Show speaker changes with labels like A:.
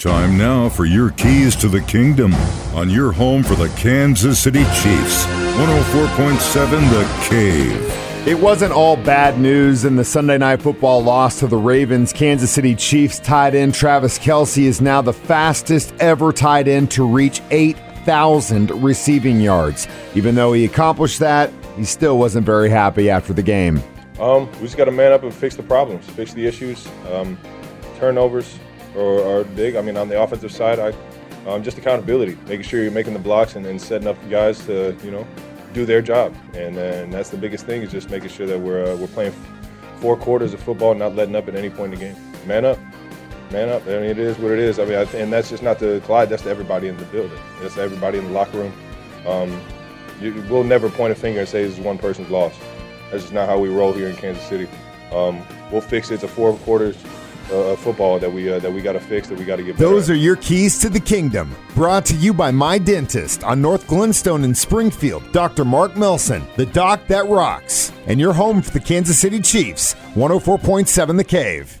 A: Time now for your keys to the kingdom on your home for the Kansas City Chiefs. 104.7 The Cave.
B: It wasn't all bad news in the Sunday night football loss to the Ravens. Kansas City Chiefs tight end Travis Kelce is now the fastest ever tight end to reach 8,000 receiving yards. Even though he accomplished that, he still wasn't very happy after the game.
C: Um, we just got to man up and fix the problems, fix the issues. Um, turnovers are, big. I mean, on the offensive side, I um, just accountability, making sure you're making the blocks and, setting up guys to you know do their job, and, and that's the biggest thing is just making sure that we're uh, we're playing four quarters of football, not letting up at any point in the game. Man up, man up. I mean, it is what it is. I mean, I, and that's just not to Clyde. That's to everybody in the building. That's to everybody in the locker room. Um, you, we'll never point a finger and say this is one person's loss. That's just not how we roll here in Kansas City. Um, we'll fix it. A four quarters uh, football that we uh, that we got to fix that we got to get.
B: Those are your keys to the kingdom. Brought to you by My Dentist on North Glenstone in Springfield. Dr. Mark Melson, the doc that rocks, and your home for the Kansas City Chiefs. 104.7 The Cave.